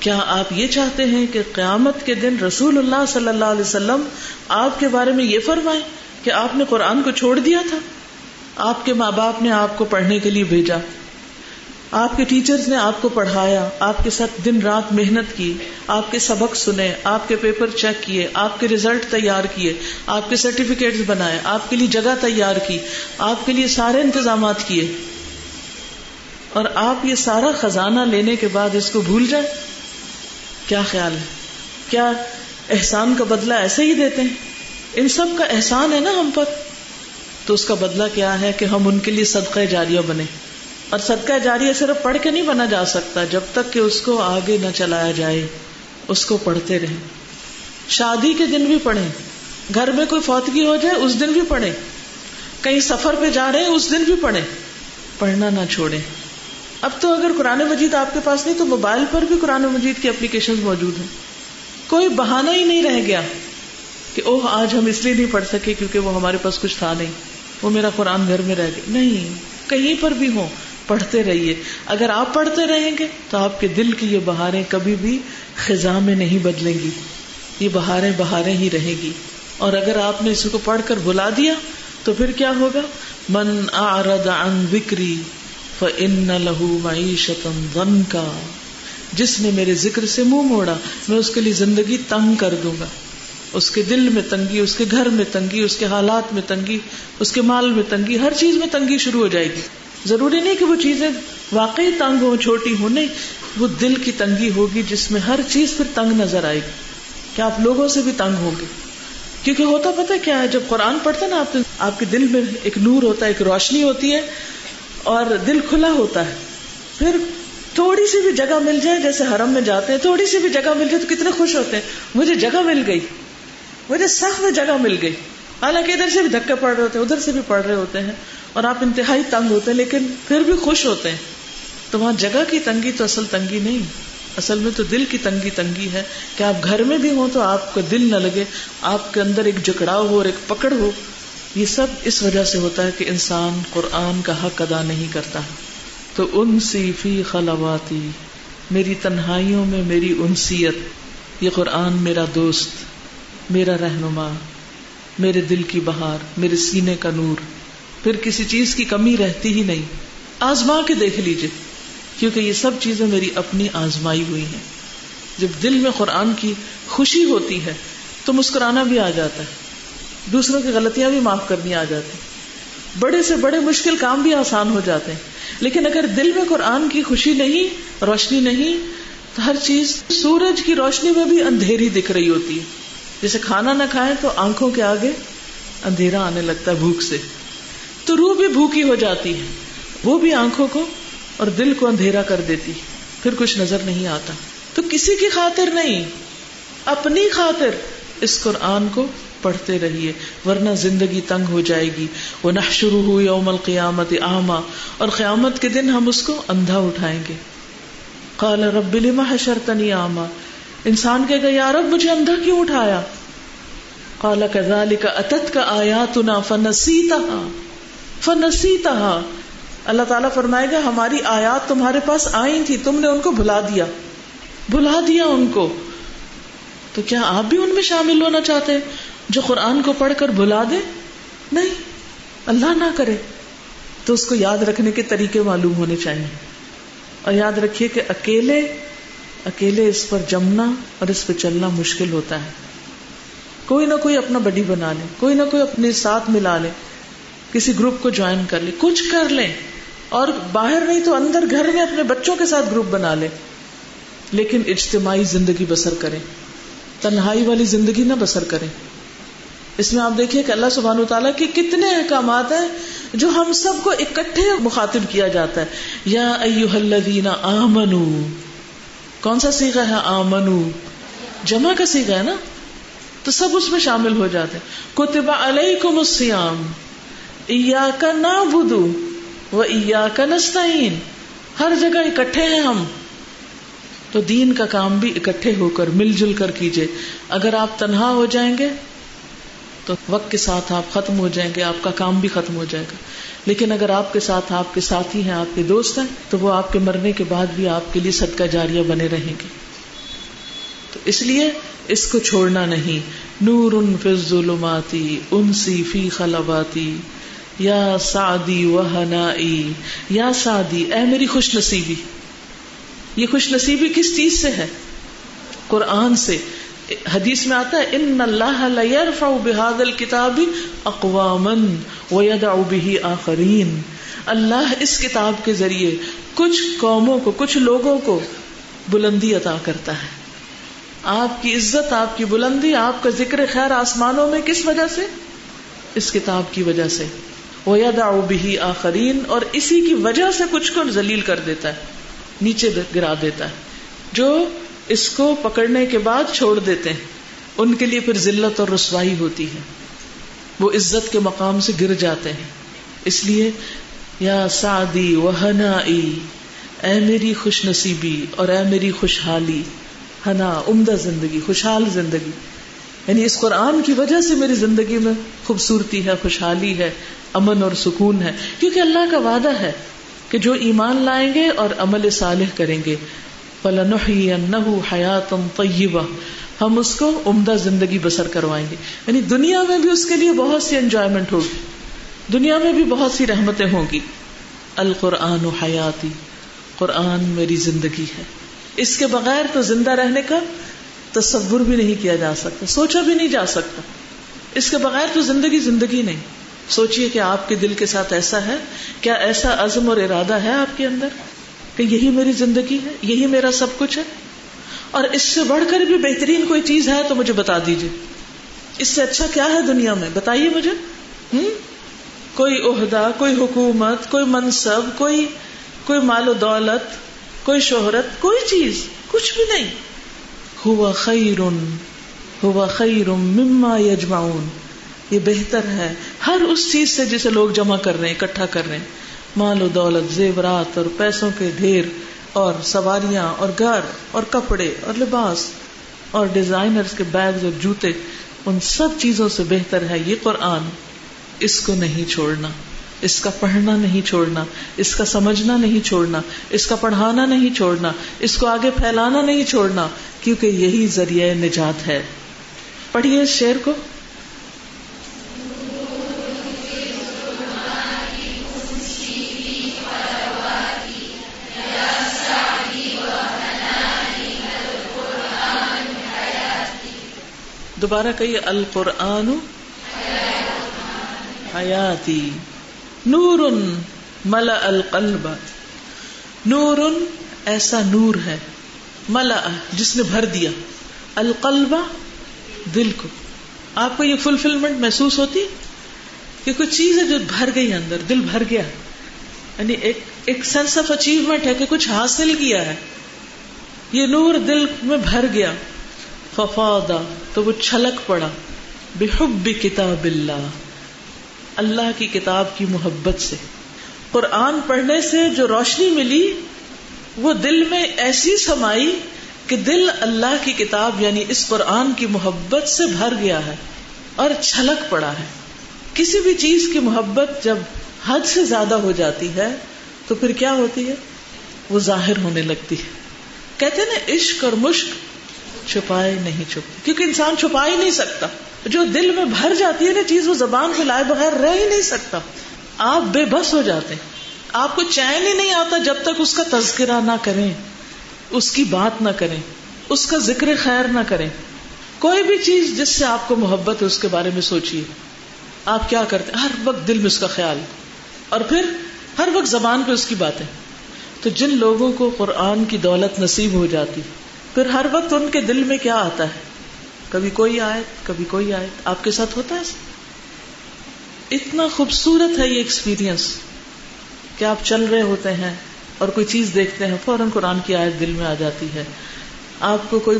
کیا آپ یہ چاہتے ہیں کہ قیامت کے دن رسول اللہ صلی اللہ علیہ وسلم آپ کے بارے میں یہ فرمائیں کہ آپ نے قرآن کو چھوڑ دیا تھا؟ آپ کے ماں باپ نے آپ کو پڑھنے کے لیے بھیجا۔ آپ کے ٹیچرز نے آپ کو پڑھایا، آپ کے ساتھ دن رات محنت کی، آپ کے سبق سنے، آپ کے پیپر چیک کیے، آپ کے ریزلٹ تیار کیے، آپ کے سرٹیفکیٹ بنائے، آپ کے لیے جگہ تیار کی، آپ کے لیے سارے انتظامات کیے اور آپ یہ سارا خزانہ لینے کے بعد اس کو بھول جائے کیا خیال ہے؟ کیا احسان کا بدلہ ایسے ہی دیتے ہیں؟ ان سب کا احسان ہے نا ہم پر؟ تو اس کا بدلہ کیا ہے کہ ہم ان کے لیے صدقہ جاریہ بنے اور صدقہ جاریہ صرف پڑھ کے نہیں بنا جا سکتا، جب تک کہ اس کو آگے نہ چلایا جائے، اس کو پڑھتے رہیں۔ شادی کے دن بھی پڑھیں، گھر میں کوئی فوتگی ہو جائے، اس دن بھی پڑھیں۔ کہیں سفر پہ جا رہے ہیں، اس دن بھی پڑھیں۔ پڑھنا نہ چھوڑیں۔ اب تو اگر قرآن مجید آپ کے پاس نہیں، تو موبائل پر بھی قرآن مجید کی اپلیکیشن موجود ہیں۔ کوئی بہانہ ہی نہیں رہ گیا کہ اوہ، آج ہم اس لیے نہیں پڑھ سکے کیونکہ وہ ہمارے پاس کچھ تھا نہیں۔ وہ میرا قرآن گھر میں رہ گیا۔ نہیں، کہیں پر بھی ہوں۔ پڑھتے رہیے۔ اگر آپ پڑھتے رہیں گے تو آپ کے دل کی یہ بہاریں کبھی بھی خزاں میں نہیں بدلیں گی۔ یہ بہاریں بہاریں ہی رہے گی۔ اور اگر آپ نے اس کو پڑھ کر بلا دیا تو پھر کیا ہوگا؟ من اعرض عن ذکری فان له معیشتا ضنکا۔ جس نے میرے ذکر سے منہ موڑا، میں اس کے لیے زندگی تنگ کر دوں گا۔ اس کے دل میں تنگی، اس کے گھر میں تنگی، اس کے حالات میں تنگی، اس کے مال میں تنگی، ہر چیز میں تنگی شروع ہو جائے گی۔ ضروری نہیں کہ وہ چیزیں واقعی تنگ ہوں، چھوٹی ہوں، نہیں، وہ دل کی تنگی ہوگی جس میں ہر چیز پھر تنگ نظر آئے گی۔ کہ آپ لوگوں سے بھی تنگ ہوں گے؟ کیونکہ ہوتا پتہ کیا ہے، جب قرآن پڑھتے نا آپ آپ کے دل میں ایک نور ہوتا ہے، ایک روشنی ہوتی ہے اور دل کھلا ہوتا ہے۔ پھر تھوڑی سی بھی جگہ مل جائے، جیسے حرم میں جاتے ہیں، تھوڑی سی بھی جگہ مل جائے تو کتنے خوش ہوتے ہیں۔ مجھے جگہ مل گئی۔ مجھے سخت میں جگہ مل گئی۔ حالانکہ ادھر سے بھی دھکے پڑ رہے ہوتے ہیں، ادھر سے بھی پڑھ رہے ہوتے ہیں اور آپ انتہائی تنگ ہوتے ہیں، لیکن پھر بھی خوش ہوتے ہیں۔ تو وہاں جگہ کی تنگی تو اصل تنگی نہیں، اصل میں تو دل کی تنگی تنگی ہے۔ کہ آپ گھر میں بھی ہوں تو آپ کو دل نہ لگے، آپ کے اندر ایک جکڑاؤ ہو اور ایک پکڑ ہو۔ یہ سب اس وجہ سے ہوتا ہے کہ انسان قرآن کا حق ادا نہیں کرتا۔ تو ان سی فی خلواتی، میری تنہائیوں میں میری انسیت۔ یہ قرآن میرا دوست، میرا رہنما۔ میرے دل کی بہار، میرے سینے کا نور۔ پھر کسی چیز کی کمی رہتی ہی نہیں۔ آزما کے دیکھ لیجیے کیونکہ یہ سب چیزیں میری اپنی آزمائی ہوئی ہیں۔ جب دل میں قرآن کی خوشی ہوتی ہے، تو مسکرانا بھی آ جاتا ہے۔ دوسروں کی غلطیاں بھی معاف کرنی آ جاتی بڑے سے بڑے مشکل کام بھی آسان ہو جاتے ہیں۔ لیکن اگر دل میں قرآن کی خوشی نہیں، روشنی نہیں، تو ہر چیز سورج کی روشنی میں بھی اندھیری دکھ رہی ہوتی ہے۔ جیسے کھانا نہ کھائے تو آنکھوں کے آگے اندھیرا آنے لگتا ہے بھوک سے۔ تو روح بھی بھوکی ہو جاتی ہے۔ وہ بھی آنکھوں کو اور دل کو اندھیرا کر دیتی پھر کچھ نظر نہیں آتا۔ تو کسی کی خاطر نہیں۔ اپنی خاطر اس قرآن کو پڑھتے رہیے۔ ورنہ زندگی تنگ ہو جائے گی۔ وہ نہ شروع ہوئی یوم القیامت آما اور قیامت کے دن ہم اس کو اندھا اٹھائیں گے۔ قال رب لما حشرتنی آما انسان کہے گا، یا رب، مجھے اندھا کیوں اٹھایا? قال كذلك اتت کا آیاتنا فنسیتها اللہ تعالیٰ فرمائے گا، ہماری آیات تمہارے پاس آئی تھی، تم نے ان کو بھلا دیا. بھلا دیا ان کو. تو کیا آپ بھی ان میں شامل ہونا چاہتے ہیں جو قرآن کو پڑھ کر بھلا دے؟ نہیں. اللہ نہ کرے. تو اس کو یاد رکھنے کے طریقے معلوم ہونے چاہیے. اور یاد رکھیے کہ اکیلے اکیلے اس پر جمنا اور اس پہ چلنا مشکل ہوتا ہے۔ کوئی نہ کوئی اپنا بڈی بنا لے، کوئی نہ کوئی اپنے ساتھ ملا لے، کسی گروپ کو جوائن کر لے، کچھ کر لیں اور باہر نہیں تو اندر گھر میں اپنے بچوں کے ساتھ گروپ بنا لے۔ لیکن اجتماعی زندگی بسر کریں تنہائی والی زندگی نہ بسر کریں اس میں آپ دیکھیے کہ اللہ سبحانہ تعالیٰ کے کتنے احکامات ہیں جو ہم سب کو اکٹھے مخاطب کیا جاتا ہے۔ یا ایوہ الذین آمنو کون سا سیگا ہے؟ آمنو. جمع کا سیگا ہے نا؟ تو سب اس میں شامل ہو جاتے کتب علیکم السیام ایاک نعبدو و ایاک نستعین۔ ہر جگہ اکٹھے ہیں ہم۔ تو دین کا کام بھی اکٹھے ہو کر، مل جل کر کیجیے اگر آپ تنہا ہو جائیں گے، تو وقت کے ساتھ آپ ختم ہو جائیں گے، آپ کا کام بھی ختم ہو جائے گا۔ لیکن اگر آپ کے ساتھ آپ کے ساتھی ہیں، آپ کے دوست ہیں، تو وہ آپ کے مرنے کے بعد بھی آپ کے لیے صدقہ جاریہ بنے رہیں گے۔ تو اس لیے اس کو چھوڑنا نہیں۔ نور ان فی ظلماتی انسی فی خلواتی یا سعدی و یا سعدی، اے میری خوش نصیبی۔ یہ خوش نصیبی کس چیز سے ہے؟ قرآن سے۔ حدیث میں آتا ہے ان اللہ لیرفع بهذا الكتاب اقواما ويدع به آخرین اللہ اس کتاب کے ذریعے کچھ قوموں کو، کچھ لوگوں کو بلندی عطا کرتا ہے۔ آپ کی عزت، آپ کی بلندی، آپ کا ذکر خیر آسمانوں میں کس وجہ سے؟ اس کتاب کی وجہ سے۔ وَيَدَعُ بِهِ آخرین اور اسی کی وجہ سے کچھ کو ذلیل کر دیتا ہے، نیچے گرا دیتا ہے۔ جو اس کو پکڑنے کے بعد چھوڑ دیتے ہیں۔ ان کے لیے پھر ذلت اور رسوائی ہوتی ہے۔ وہ عزت کے مقام سے گر جاتے ہیں۔ اس لیے، یا سعدی و اے میری خوش نصیبی اور اے میری خوشحالی ہنا عمدہ زندگی، خوشحال زندگی۔ یعنی اس قرآن کی وجہ سے میری زندگی میں خوبصورتی ہے، خوشحالی ہے، امن اور سکون ہے۔ کیونکہ اللہ کا وعدہ ہے کہ جو ایمان لائیں گے اور عمل صالح کریں گے حیات طیبہ۔ ہم اس کو عمدہ زندگی بسر کروائیں گے۔ یعنی دنیا میں بھی اس کے لیے بہت سی انجوائمنٹ ہوگی۔ دنیا میں بھی بہت سی رحمتیں ہوں گی۔ القرآن و حیاتی۔ قرآن میری زندگی ہے۔ اس کے بغیر تو زندہ رہنے کا تصور بھی نہیں کیا جا سکتا۔ سوچا بھی نہیں جا سکتا۔ اس کے بغیر تو زندگی زندگی نہیں۔ سوچئے کہ آپ کے دل کے ساتھ ایسا ہے۔ کیا ایسا عزم اور ارادہ ہے آپ کے اندر؟ کہ یہی میری زندگی ہے، یہی میرا سب کچھ ہے۔ اور اس سے بڑھ کر بھی بہترین کوئی چیز ہے تو مجھے بتا دیجیے اس سے اچھا کیا ہے دنیا میں؟ بتائیے مجھے۔ ہوں کوئی عہدہ، کوئی حکومت، کوئی منصب، کوئی کوئی مال و دولت، کوئی شہرت، کوئی چیز، کچھ بھی نہیں۔ ہوا خیر ہوا خیر مما یجمعون۔ یہ بہتر ہے۔ ہر اس چیز سے جسے لوگ جمع کر رہے ہیں، اکٹھا کر رہے ہیں۔ مال و دولت، زیورات اور پیسوں کے ڈھیر اور سواریاں اور گھر اور کپڑے اور لباس اور ڈیزائنر کے بیگ اور جوتے، ان سب چیزوں سے بہتر ہے یہ قرآن۔ اس کو نہیں چھوڑنا، اس کا پڑھنا نہیں چھوڑنا، اس کا سمجھنا نہیں چھوڑنا، اس کا پڑھانا نہیں چھوڑنا، اس کو آگے پھیلانا نہیں چھوڑنا، کیونکہ یہی ذریعہ نجات ہے۔ پڑھیے اس شعر کو۔ دوبارہ کہیے، القرآن حیاتی نور ملا القلب۔ نور ایسا نور ہے ملا جس نے بھر دیا۔ القلب دل کو۔ آپ کو یہ فلفلمنٹ محسوس ہوتی؟ کہ کوئی چیز ہے جو بھر گئی اندر، دل بھر گیا۔ یعنی ایک ایک سینس آف اچیومنٹ ہے کہ کچھ حاصل کیا ہے۔ یہ نور دل میں بھر گیا۔ ففادا تو وہ چھلک پڑا۔ بحب کتاب اللہ۔ اللہ کی کتاب کی محبت سے۔ قرآن پڑھنے سے جو روشنی ملی، وہ دل میں ایسی سمائی کہ دل اللہ کی کتاب یعنی اس قرآن کی محبت سے بھر گیا ہے اور چھلک پڑا ہے۔ کسی بھی چیز کی محبت جب حد سے زیادہ ہو جاتی ہے، تو پھر کیا ہوتی ہے؟ وہ ظاہر ہونے لگتی ہے۔ کہتے نا، عشق اور مشق چھپائے نہیں چھپتے۔ کیونکہ انسان چھپا ہی نہیں سکتا۔ جو دل میں بھر جاتی ہے نا چیز، وہ زبان پہ لائے بغیر رہ ہی نہیں سکتا۔ آپ بے بس ہو جاتے ہیں۔ آپ کو چین ہی نہیں آتا جب تک اس کا تذکرہ نہ کریں، اس کی بات نہ کریں، اس کا ذکر خیر نہ کریں۔ کوئی بھی چیز جس سے آپ کو محبت ہے، اس کے بارے میں سوچیے آپ کیا کرتے ہر وقت دل میں اس کا خیال۔ اور پھر ہر وقت زبان پہ اس کی باتیں۔ تو جن لوگوں کو قرآن کی دولت نصیب ہو جاتی پھر ہر وقت ان کے دل میں کیا آتا ہے؟ کبھی کوئی آئے کبھی کوئی آئے آپ کے ساتھ ہوتا ہے اتنا خوبصورت ہے یہ ایکسپیرئنس کہ آپ چل رہے ہوتے ہیں اور کوئی چیز دیکھتے ہیں، فوراً قرآن کی آیت دل میں آ جاتی ہے۔ آپ کو کوئی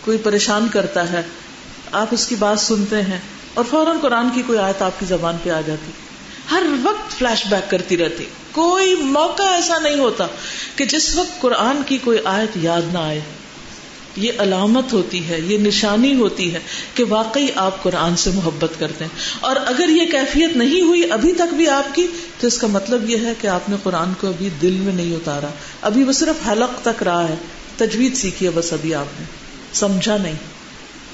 کوئی پریشان کرتا ہے، آپ اس کی بات سنتے ہیں اور فوراً قرآن کی کوئی آیت آپ کی زبان پہ آ جاتی۔ ہر وقت فلیش بیک کرتی رہتی۔ کوئی موقع ایسا نہیں ہوتا کہ جس وقت قرآن کی کوئی آیت یاد نہ آئے۔ یہ علامت ہوتی ہے، یہ نشانی ہوتی ہے کہ واقعی آپ قرآن سے محبت کرتے ہیں۔ اور اگر یہ کیفیت نہیں ہوئی ابھی تک بھی آپ کی، تو اس کا مطلب یہ ہے کہ آپ نے قرآن کو ابھی دل میں نہیں اتارا۔ ابھی وہ صرف حلق تک رہا ہے۔ تجوید سیکھی ہے بس ابھی آپ نے۔ سمجھا نہیں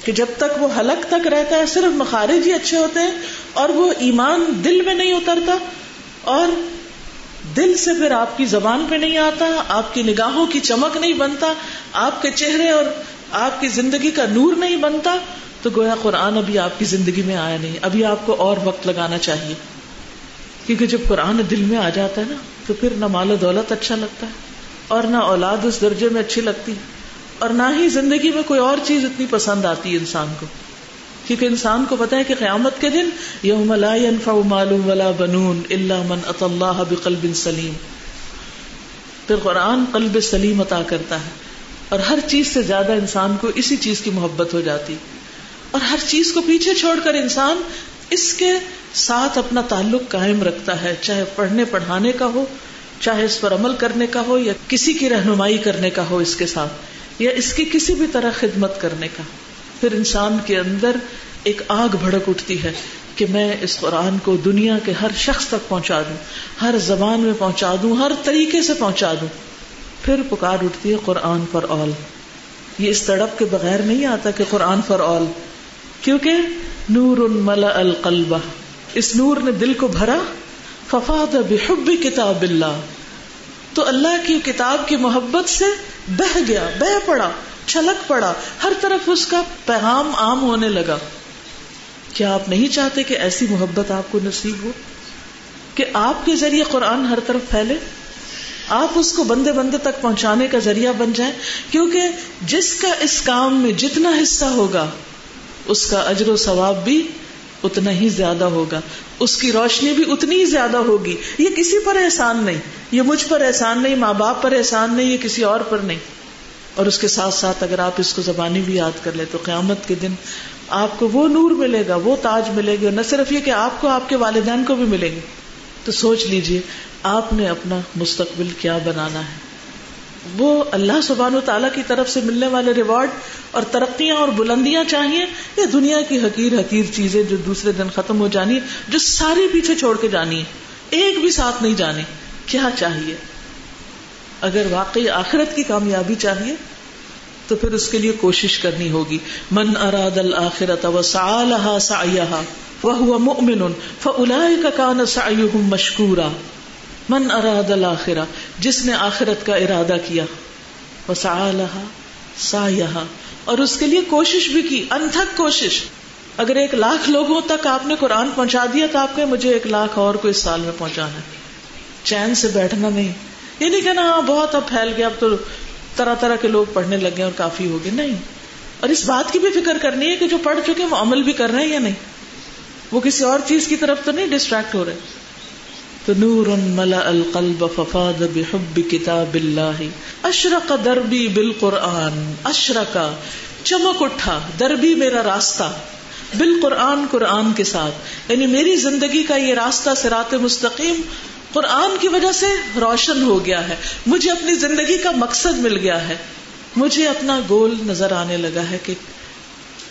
کہ جب تک وہ حلق تک رہتا ہے، صرف مخارج ہی اچھے ہوتے ہیں اور وہ ایمان دل میں نہیں اترتا۔ اور دل سے پھر آپ کی زبان پہ نہیں آتا، آپ کی نگاہوں کی چمک نہیں بنتا، آپ کے چہرے اور آپ کی زندگی کا نور نہیں بنتا۔ تو گویا قرآن ابھی آپ کی زندگی میں آیا نہیں، ابھی آپ کو اور وقت لگانا چاہیے۔ کیونکہ جب قرآن دل میں آ جاتا ہے نا، تو پھر نہ مال و دولت اچھا لگتا ہے، اور نہ اولاد اس درجے میں اچھی لگتی، اور نہ ہی زندگی میں کوئی اور چیز اتنی پسند آتی ہے انسان کو۔ کیونکہ انسان کو پتا ہے کہ قیامت کے دن یوم لا ينفع مال ولا بنون الا من اتى الله بقلب سلیم۔ پھر قرآن قلب سلیم عطا کرتا ہے اور ہر چیز سے زیادہ انسان کو اسی چیز کی محبت ہو جاتی۔ اور ہر چیز کو پیچھے چھوڑ کر انسان اس کے ساتھ اپنا تعلق قائم رکھتا ہے، چاہے پڑھنے پڑھانے کا ہو، چاہے اس پر عمل کرنے کا ہو یا کسی کی رہنمائی کرنے کا ہو اس کے ساتھ یا اس کی کسی بھی طرح خدمت کرنے کا۔ پھر انسان کے اندر ایک آگ بھڑک اٹھتی ہے کہ میں اس قرآن کو دنیا کے ہر شخص تک پہنچا دوں، ہر زبان میں پہنچا دوں، ہر طریقے سے پہنچا دوں۔ پھر پکار اٹھتی ہے قرآن فار آل۔ یہ اس تڑپ کے بغیر نہیں آتا کہ قرآن فار آل۔ کیونکہ نور ملا القلب۔ اس نور نے دل کو بھرا۔ ففاد بحب کتاب اللہ۔ تو اللہ کی کتاب کی محبت سے بہ گیا بہ پڑا۔ چھلک پڑا، ہر طرف اس کا پیغام عام ہونے لگا۔ کیا آپ نہیں چاہتے کہ ایسی محبت آپ کو نصیب ہو؟ کہ آپ کے ذریعے قرآن ہر طرف پھیلے؟ آپ اس کو بندے بندے تک پہنچانے کا ذریعہ بن جائیں، کیونکہ جس کا اس کام میں جتنا حصہ ہوگا، اس کا اجر و ثواب بھی اتنا ہی زیادہ ہوگا۔ اس کی روشنی بھی اتنی ہی زیادہ ہوگی۔ یہ کسی پر احسان نہیں، یہ مجھ پر احسان نہیں، ماں باپ پر احسان نہیں، یہ کسی اور پر نہیں۔ اور اس کے ساتھ ساتھ اگر آپ اس کو زبانی بھی یاد کر لیں تو قیامت کے دن آپ کو وہ نور ملے گا، وہ تاج ملے گا نہ صرف یہ کہ آپ کو، آپ کے والدین کو بھی ملیں گے۔ تو سوچ لیجیے، آپ نے اپنا مستقبل کیا بنانا ہے۔ وہ اللہ سبحان و تعالیٰ کی طرف سے ملنے والے ریوارڈ اور ترقیاں اور بلندیاں چاہیے یا دنیا کی حقیر حقیر چیزیں جو دوسرے دن ختم ہو جانی جو ساری پیچھے چھوڑ کے جانی ہے ایک بھی ساتھ نہیں جانی کیا چاہیے؟ اگر واقعی آخرت کی کامیابی چاہیے، تو پھر اس کے لیے کوشش کرنی ہوگی۔ من اراد الآخرت وسعالها سعيها وهو مؤمن فاولئك كان سعيهم مشكورا۔ من اراد الاخرہ جس نے آخرت کا ارادہ کیا۔ وسعالها سعيها۔ اور اس کے لیے کوشش بھی کی، انتھک کوشش۔ اگر ایک لاکھ لوگوں تک آپ نے قرآن پہنچا دیا، تو آپ کے مجھے ایک لاکھ اور کو اس سال میں پہنچانا۔ ہے چین سے بیٹھنا نہیں۔ یہ نہیں کہنا ہاں بہت اب پھیل گیا، اب تو طرح طرح کے لوگ پڑھنے لگے اور کافی ہو گئے۔ نہیں۔ اور اس بات کی بھی فکر کرنی ہے کہ جو پڑھ چکے وہ عمل بھی کر رہے ہیں یا نہیں؟ وہ کسی اور چیز کی طرف تو نہیں ڈسٹریکٹ ہو رہے۔ تو نور ملا القلب ففاد بحب کتاب اللہ۔ اشرق دربی بالقرآن اشرقا چمک اٹھا، دربی میرا راستہ۔ بالقرآن، قرآن کے ساتھ۔ یعنی میری زندگی کا یہ راستہ سرات مستقیم۔ قرآن کی وجہ سے روشن ہو گیا ہے۔ مجھے اپنی زندگی کا مقصد مل گیا ہے۔ مجھے اپنا گول نظر آنے لگا ہے کہ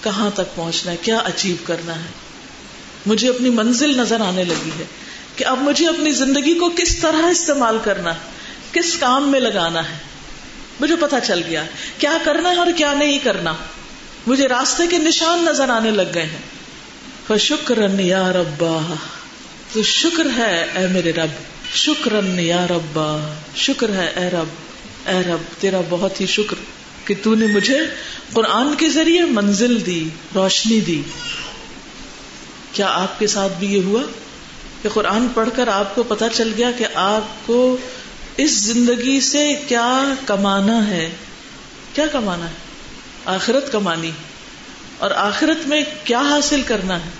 کہاں تک پہنچنا ہے، کیا اچیو کرنا ہے۔ مجھے اپنی منزل نظر آنے لگی ہے کہ اب مجھے اپنی زندگی کو کس طرح استعمال کرنا ہے، کس کام میں لگانا ہے۔ مجھے پتا چل گیا کیا کرنا ہے اور کیا نہیں کرنا۔ مجھے راستے کے نشان نظر آنے لگ گئے ہیں۔ شکرن یا ربا۔ تو شکر ہے اے میرے رب، شکرن یا ربا، شکر ہے اے رب اے رب، تیرا بہت ہی شکر کہ تو نے مجھے قرآن کے ذریعے منزل دی، روشنی دی۔ کیا آپ کے ساتھ بھی یہ ہوا کہ قرآن پڑھ کر آپ کو پتا چل گیا کہ آپ کو اس زندگی سے کیا کمانا ہے؟ کیا کمانا ہے؟ آخرت کمانی۔ اور آخرت میں کیا حاصل کرنا ہے؟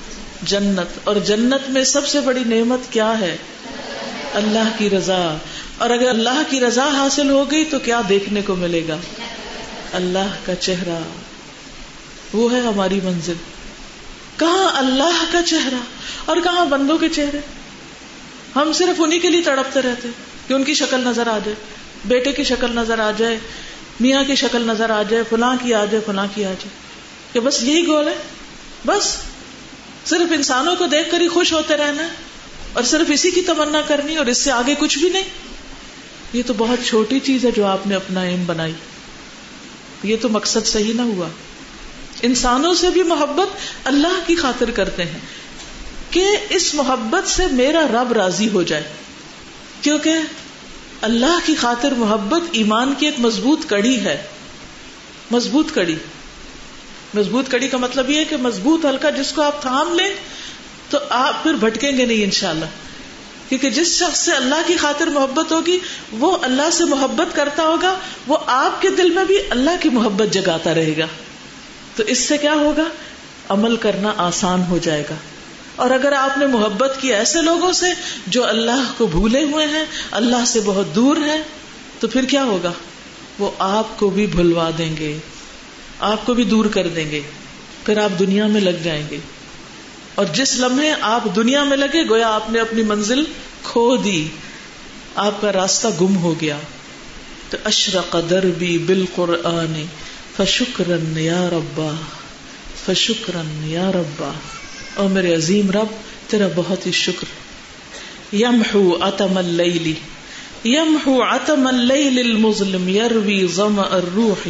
جنت۔ اور جنت میں سب سے بڑی نعمت کیا ہے؟ اللہ کی رضا۔ اور اگر اللہ کی رضا حاصل ہو گئی تو کیا دیکھنے کو ملے گا؟ اللہ کا چہرہ۔ وہ ہے ہماری منزل۔ کہاں اللہ کا چہرہ؟ اور کہاں بندوں کے چہرے؟ ہم صرف انہیں کے لیے تڑپتے رہتے کہ ان کی شکل نظر آ جائے، بیٹے کی شکل نظر آ جائے، میاں کی شکل نظر آ جائے، فلاں کی آ جائے، فلاں کی آ جائے۔ کہ بس یہی گول ہے؟ بس۔ صرف انسانوں کو دیکھ کر ہی خوش ہوتے رہنا اور صرف اسی کی تمنا کرنی اور اس سے آگے کچھ بھی نہیں۔ یہ تو بہت چھوٹی چیز ہے جو آپ نے اپنا ایم بنائی۔ یہ تو مقصد صحیح نہ ہوا۔ انسانوں سے بھی محبت اللہ کی خاطر کرتے ہیں کہ اس محبت سے میرا رب راضی ہو جائے۔ کیونکہ اللہ کی خاطر محبت ایمان کی ایک مضبوط کڑی ہے۔ مضبوط کڑی۔ مضبوط کڑی کا مطلب یہ ہے کہ مضبوط ہلکا جس کو آپ تھام لیں تو آپ پھر بھٹکیں گے نہیں انشاءاللہ۔ کیونکہ جس شخص سے اللہ کی خاطر محبت ہوگی، وہ اللہ سے محبت کرتا ہوگا، وہ آپ کے دل میں بھی اللہ کی محبت جگاتا رہے گا۔ تو اس سے کیا ہوگا؟ عمل کرنا آسان ہو جائے گا۔ اور اگر آپ نے محبت کی ایسے لوگوں سے جو اللہ کو بھولے ہوئے ہیں، اللہ سے بہت دور ہیں، تو پھر کیا ہوگا؟ وہ آپ کو بھی بھلوا دیں گے۔ آپ کو بھی دور کر دیں گے، پھر آپ دنیا میں لگ جائیں گے۔ اور جس لمحے آپ دنیا میں لگے، گویا آپ نے اپنی منزل کھو دی۔ آپ کا راستہ گم ہو گیا۔ تو اشرق دربی بالقرآن فشکرن یا ربا فشکرن یا ربا۔ اور میرے عظیم رب، تیرا بہت ہی شکر۔ یمحو اتم اللیلی یمحو اتم اللیل المظلم، یروی ظمأ الروح۔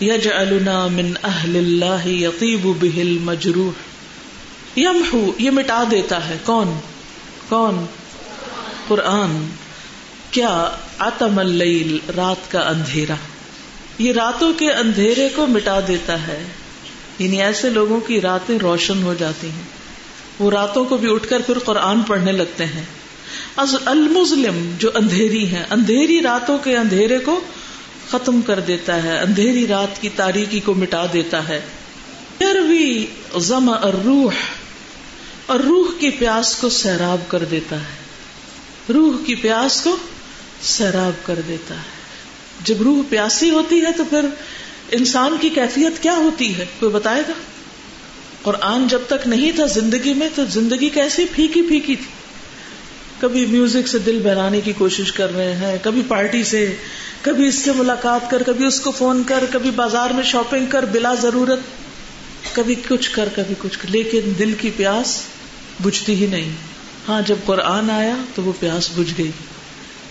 یجعلنا من اہل اللہ یطیب به المجروح. یمحو، یہ مٹا دیتا ہے. کون? کون؟ قرآن. کیا آتم اللیل رات کا اندھیرا؟ یہ راتوں کے اندھیرے کو مٹا دیتا ہے. یعنی ایسے لوگوں کی راتیں روشن ہو جاتی ہیں. وہ راتوں کو بھی اٹھ کر پھر قرآن پڑھنے لگتے ہیں. المسلم جو اندھیری ہے اندھیری راتوں کے اندھیرے کو ختم کر دیتا ہے، اندھیری رات کی تاریکی کو مٹا دیتا ہے۔ زم روح اور روح کی پیاس کو سیراب کر دیتا ہے۔ روح کی پیاس کو سیراب کر دیتا ہے۔ جب روح پیاسی ہوتی ہے تو پھر انسان کی کیفیت کیا ہوتی ہے؟ کوئی بتائے گا؟ قرآن جب تک نہیں تھا زندگی میں تو زندگی کیسی پھیکی پھیکی تھی۔ کبھی میوزک سے دل بہلانے کی کوشش کر رہے ہیں، کبھی پارٹی سے کبھی اس سے ملاقات کر، کبھی اس کو فون کر، کبھی بازار میں شاپنگ کر بلا ضرورت، کبھی کچھ کر، کبھی کچھ کر۔ لیکن دل کی پیاس بجھتی ہی نہیں۔ ہاں جب قرآن آیا تو وہ پیاس بجھ گئی۔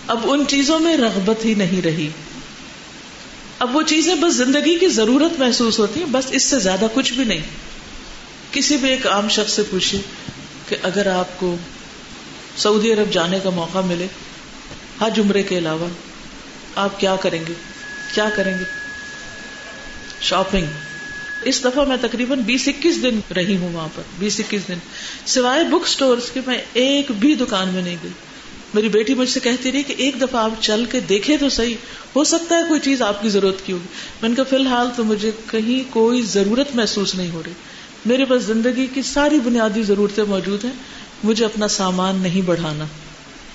اب ان چیزوں میں رغبت ہی نہیں رہی۔ اب وہ چیزیں بس زندگی کی ضرورت محسوس ہوتی ہیں، بس اس سے زیادہ کچھ بھی نہیں۔ کسی بھی ایک عام شخص سے پوچھے کہ اگر آپ کو سعودی عرب جانے کا موقع ملے، حج عمرے کے علاوہ آپ کیا کریں گے؟ کیا کریں گے؟ شاپنگ اس دفعہ میں تقریباً بیس اکیس دن رہی ہوں وہاں پر، بیس اکیس دن۔ سوائے بک اسٹور کے میں ایک بھی دکان میں نہیں گئی۔ میری بیٹی مجھ سے کہتی رہی کہ ایک دفعہ آپ چل کے دیکھے تو صحیح، ہو سکتا ہے کوئی چیز آپ کی ضرورت کی ہوگی۔ میں نے کہا، فی الحال تو مجھے کہیں کوئی ضرورت محسوس نہیں ہو رہی۔ میرے پاس زندگی کی ساری بنیادی ضرورتیں موجود ہیں۔ مجھے اپنا سامان نہیں بڑھانا۔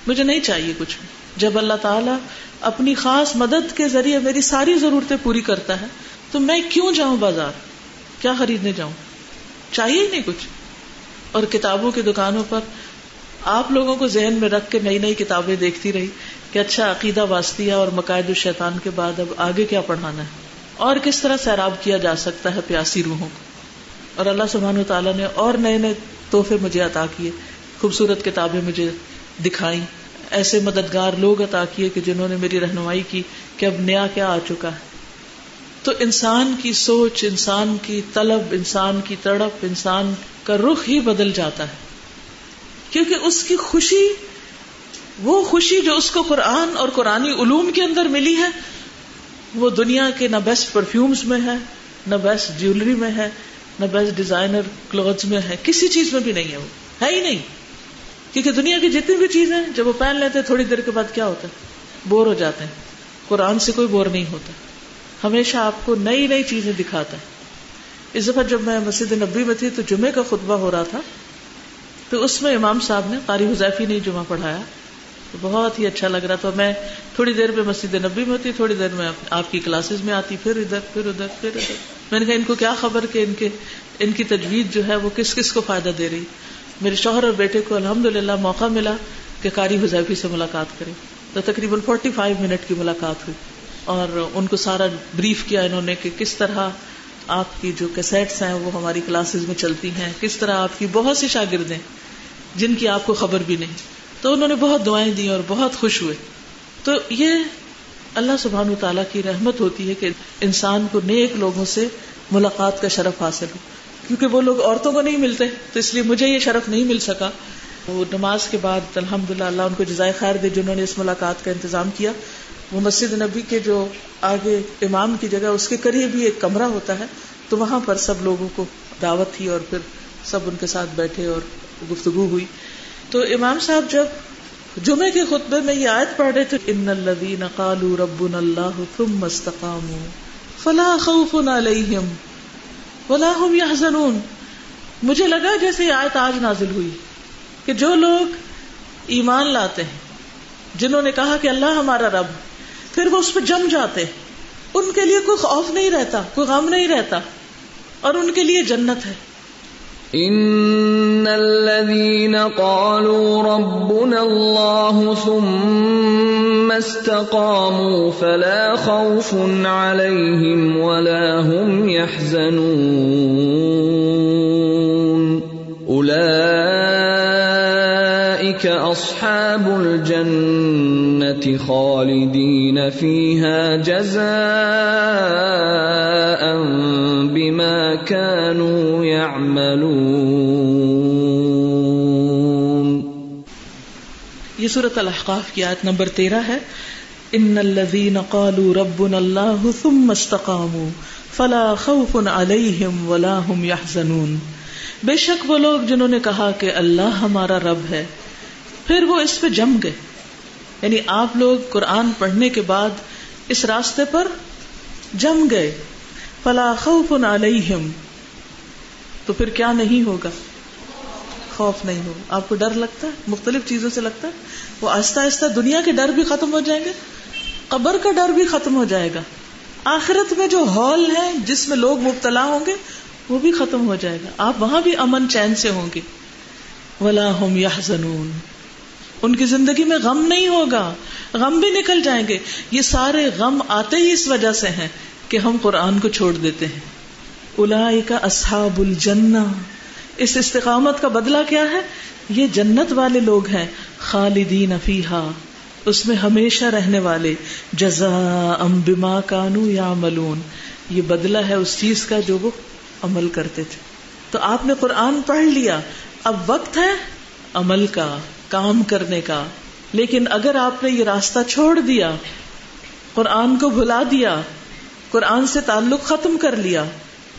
مجھے نہیں چاہیے کچھ۔ جب اللہ تعالیٰ اپنی خاص مدد کے ذریعے میری ساری ضرورتیں پوری کرتا ہے، تو میں کیوں جاؤں بازار؟ کیا خریدنے جاؤں؟ چاہیے ہی نہیں کچھ۔ اور کتابوں کی دکانوں پر آپ لوگوں کو ذہن میں رکھ کے نئی نئی کتابیں دیکھتی رہی کہ اچھا عقیدہ واسطیہ اور مقاعد الشیطان کے بعد اب آگے کیا پڑھانا ہے؟ اور کس طرح سیراب کیا جا سکتا ہے پیاسی روحوں کو؟ اور اللہ سبحانہ و تعالیٰ نے اور نئے نئے تحفے مجھے عطا کیے، خوبصورت کتابیں مجھے دکھائی ایسے مددگار لوگ عطا کیے کہ جنہوں نے میری رہنمائی کی کہ اب نیا کیا آ چکا ہے۔ تو انسان کی سوچ، انسان کی طلب، انسان کی تڑپ، انسان کا رخ ہی بدل جاتا ہے۔ کیونکہ اس کی خوشی، وہ خوشی جو اس کو قرآن اور قرآن علوم کے اندر ملی ہے، وہ دنیا کے نہ بیسٹ پرفیومز میں ہے، نہ بیسٹ جیولری میں ہے، نہ بیسٹ ڈیزائنر کلوتھ میں ہے، کسی چیز میں بھی نہیں ہے وہ، ہے ہی نہیں۔ کیونکہ دنیا کی جتنی بھی چیزیں جب وہ پہن لیتے تھوڑی دیر کے بعد کیا ہوتا ہے؟ بور ہو جاتے ہیں۔ قرآن سے کوئی بور نہیں ہوتا۔ ہمیشہ آپ کو نئی نئی چیزیں دکھاتا ہے۔ اس دفعہ جب میں مسجد نبی میں تھی تو جمعے کا خطبہ ہو رہا تھا۔ تو اس میں امام صاحب نے قاری حذیفی نے جمعہ پڑھایا۔ تو بہت ہی اچھا لگ رہا تھا۔ میں تھوڑی دیر میں مسجد نبی میں ہوتی تھوڑی دیر میں آپ کی کلاسز میں آتی، پھر ادھر پھر ادھر پھر ادھر۔ میں نے کہا، ان کو کیا خبر کہ ان کے، ان کی تجویز جو ہے وہ کس کس کو فائدہ دے رہی؟ میرے شوہر اور بیٹے کو الحمد للہ موقع ملا کہ قاری حذیفی سے ملاقات کرے تو تقریباً فورٹی فائیو منٹ کی ملاقات ہوئی اور ان کو سارا بریف کیا انہوں نے کہ کس طرح آپ کی جو کیسٹس ہیں وہ ہماری کلاسز میں چلتی ہیں، کس طرح آپ کی بہت سی شاگردیں جن کی آپ کو خبر بھی نہیں۔ تو انہوں نے بہت دعائیں دی اور بہت خوش ہوئے۔ تو یہ اللہ سبحان و تعالیٰ کی رحمت ہوتی ہے کہ انسان کو نیک لوگوں سے ملاقات کا شرف حاصل ہو۔ کیونکہ وہ لوگ عورتوں کو نہیں ملتے، تو اس لیے مجھے یہ شرف نہیں مل سکا۔ وہ نماز کے بعد الحمد للہ اللہ ان کو جزائے خیر دے، جنہوں نے اس ملاقات کا انتظام کیا۔ وہ مسجد نبی کے جو آگے امام کی جگہ، اس کے قریب ہی ایک کمرہ ہوتا ہے۔ تو وہاں پر سب لوگوں کو دعوت تھی اور پھر سب ان کے ساتھ بیٹھے اور گفتگو ہوئی۔ تو امام صاحب جب جمعے کے خطبے میں یہ آیت پڑھ رہے تھے، ان الذین قالوا ربنا اللہ ثم استقاموا فلا خوف علیہم ولا هم يحزنون۔ مجھے لگا جیسے یہ آیت آج نازل ہوئی کہ جو لوگ ایمان لاتے ہیں، جنہوں نے کہا کہ اللہ ہمارا رب، پھر وہ اس پہ جم جاتے ان کے لیے کوئی خوف نہیں رہتا، کوئی غم نہیں رہتا، اور ان کے لیے جنت ہے۔ ان الذين قالوا ربنا الله ثم استقاموا فلا خوف عليهم ولا هم يحزنون. اولئك اصحاب الجنه خالدين فيها جزاء بما كانوا يعملون. یہ صورت الحقاف کی آیت نمبر تیرہ ہے۔ ان الذين قالوا ربنا الله ثم استقاموا فلا خوف عليهم ولا هم يحزنون۔ بے شک وہ لوگ جنہوں نے کہا کہ اللہ ہمارا رب ہے، پھر وہ اس پہ جم گئے۔ یعنی آپ لوگ قرآن پڑھنے کے بعد اس راستے پر جم گئے۔ فلا خوف علیہم تو پھر کیا نہیں ہوگا؟ خوف نہیں ہوگا آپ کو ڈر لگتا ہے؟ مختلف چیزوں سے لگتا ہے؟ وہ آہستہ آہستہ دنیا کے ڈر بھی ختم ہو جائیں گے۔ قبر کا ڈر بھی ختم ہو جائے گا۔ آخرت میں جو ہال ہے جس میں لوگ مبتلا ہوں گے، وہ بھی ختم ہو جائے گا۔ آپ وہاں بھی امن چین سے ہوں گے۔ ولا ہم یا ان کی زندگی میں غم نہیں ہوگا۔ غم بھی نکل جائیں گے۔ یہ سارے غم آتے ہی اس وجہ سے ہیں کہ ہم قرآن کو چھوڑ دیتے ہیں۔ الا کا اصحاب الجنہ۔ اس استقامت کا بدلہ کیا ہے؟ یہ جنت والے لوگ ہیں، خالدین افیحا اس میں ہمیشہ رہنے والے۔ جزا ام بما کانو یا ملون یہ بدلہ ہے اس چیز کا جو وہ عمل کرتے تھے۔ تو آپ نے قرآن پڑھ لیا۔ اب وقت ہے عمل کا، کام کرنے کا۔ لیکن اگر آپ نے یہ راستہ چھوڑ دیا، قرآن کو بھلا دیا، قرآن سے تعلق ختم کر لیا،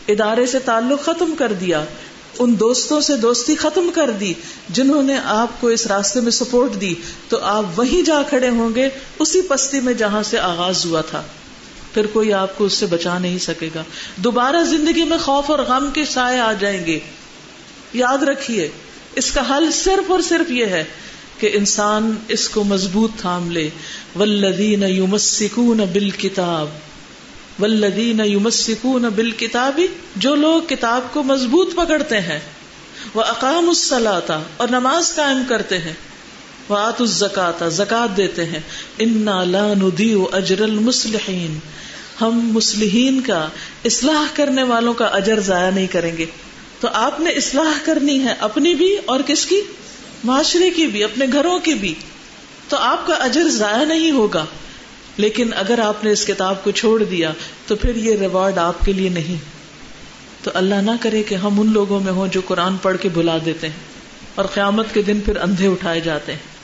ادارے سے تعلق ختم کر دیا ان دوستوں سے دوستی ختم کر دی، جنہوں نے آپ کو اس راستے میں سپورٹ دی، تو آپ وہیں جا کھڑے ہوں گے، اسی پستی میں جہاں سے آغاز ہوا تھا۔ پھر کوئی آپ کو اس سے بچا نہیں سکے گا۔ دوبارہ زندگی میں خوف اور غم کے سائے آ جائیں گے۔ یاد رکھیے، اس کا حل صرف اور صرف یہ ہے کہ انسان اس کو مضبوط تھام لے۔ ولدین یومسکون بال کتاب ولدین یومسکون بال کتابی جو لوگ کتاب کو مضبوط پکڑتے ہیں وہ اقام السلاتا اور نماز قائم کرتے ہیں وہ آت الزکاتا زکات دیتے ہیں۔ انا لا ندیع اجر المسلحین ہم مسلحین کا اصلاح کرنے والوں کا اجر ضائع نہیں کریں گے۔ تو آپ نے اصلاح کرنی ہے اپنی بھی اور کس کی؟ معاشرے کی بھی، اپنے گھروں کی بھی۔ تو آپ کا اجر ضائع نہیں ہوگا۔ لیکن اگر آپ نے اس کتاب کو چھوڑ دیا تو پھر یہ ریوارڈ آپ کے لیے نہیں۔ تو اللہ نہ کرے کہ ہم ان لوگوں میں ہوں جو قرآن پڑھ کے بلا دیتے ہیں اور قیامت کے دن پھر اندھے اٹھائے جاتے ہیں۔